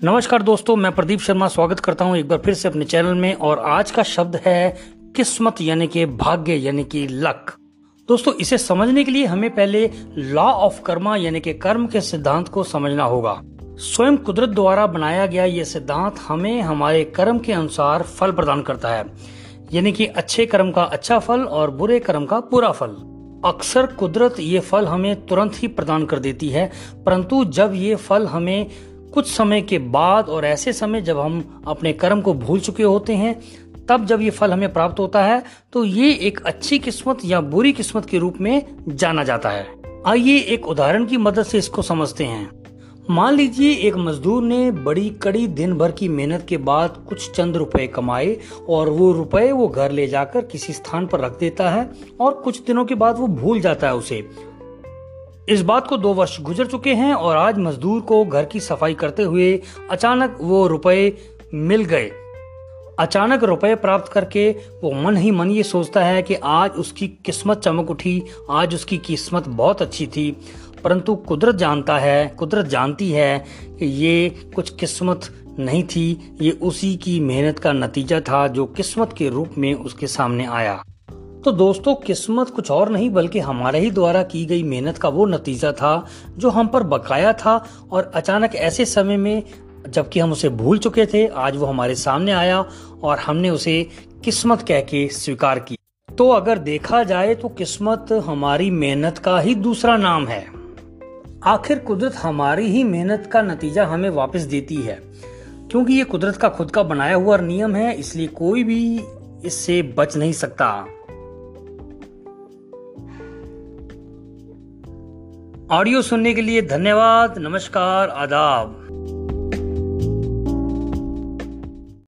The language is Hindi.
नमस्कार दोस्तों, मैं प्रदीप शर्मा स्वागत करता हूँ एक बार फिर से अपने चैनल में और आज का शब्द है किस्मत यानी कि भाग्य यानी कि लक। दोस्तों, इसे समझने के लिए हमें पहले लॉ ऑफ़ कर्मा यानी कि कर्म के सिद्धांत को समझना होगा। स्वयं कुदरत द्वारा बनाया गया ये सिद्धांत हमें हमारे कर्म के अनुसार फल प्रदान करता है। यानी कि अच्छे कर्म का अच्छा फल और बुरे कर्म का बुरा फल। अक्सर कुदरत ये फल हमें तुरंत ही प्रदान कर देती है, परंतु जब ये फल हमें कुछ समय के बाद और ऐसे समय जब हम अपने कर्म को भूल चुके होते हैं, तब जब ये फल हमें प्राप्त होता है तो ये एक अच्छी किस्मत या बुरी किस्मत के रूप में जाना जाता है। आइए एक उदाहरण की मदद से इसको समझते हैं। मान लीजिए एक मजदूर ने बड़ी कड़ी दिन भर की मेहनत के बाद कुछ चंद रुपए कमाए और वो रुपए वो घर ले जाकर किसी स्थान पर रख देता है और कुछ दिनों के बाद वो भूल जाता है उसे। इस बात को दो वर्ष गुजर चुके हैं और आज मजदूर को घर की सफ़ाई करते हुए अचानक वो रुपए मिल गए। अचानक रुपए प्राप्त करके वो मन ही मन ये सोचता है कि आज उसकी किस्मत चमक उठी, आज उसकी किस्मत बहुत अच्छी थी। परंतु कुदरत जानता है, कुदरत जानती है कि ये कुछ किस्मत नहीं थी, ये उसी की मेहनत का नतीजा था जो किस्मत के रूप में उसके सामने आया। तो दोस्तों, किस्मत कुछ और नहीं, बल्कि हमारे ही द्वारा की गई मेहनत का वो नतीजा था, जो हम पर बकाया था और अचानक ऐसे समय में, जबकि हम उसे भूल चुके थे, आज वो हमारे सामने आया और हमने उसे किस्मत कह के स्वीकार की। तो अगर देखा जाए तो किस्मत हमारी मेहनत का ही दूसरा नाम है। आखिर कुदरत हमारी ही मेहनत का नतीजा हमें वापस देती है, क्योंकि ये कुदरत का खुद का बनाया हुआ नियम है, इसलिए कोई भी इससे बच नहीं सकता। ऑडियो सुनने के लिए धन्यवाद नमस्कार आदाब।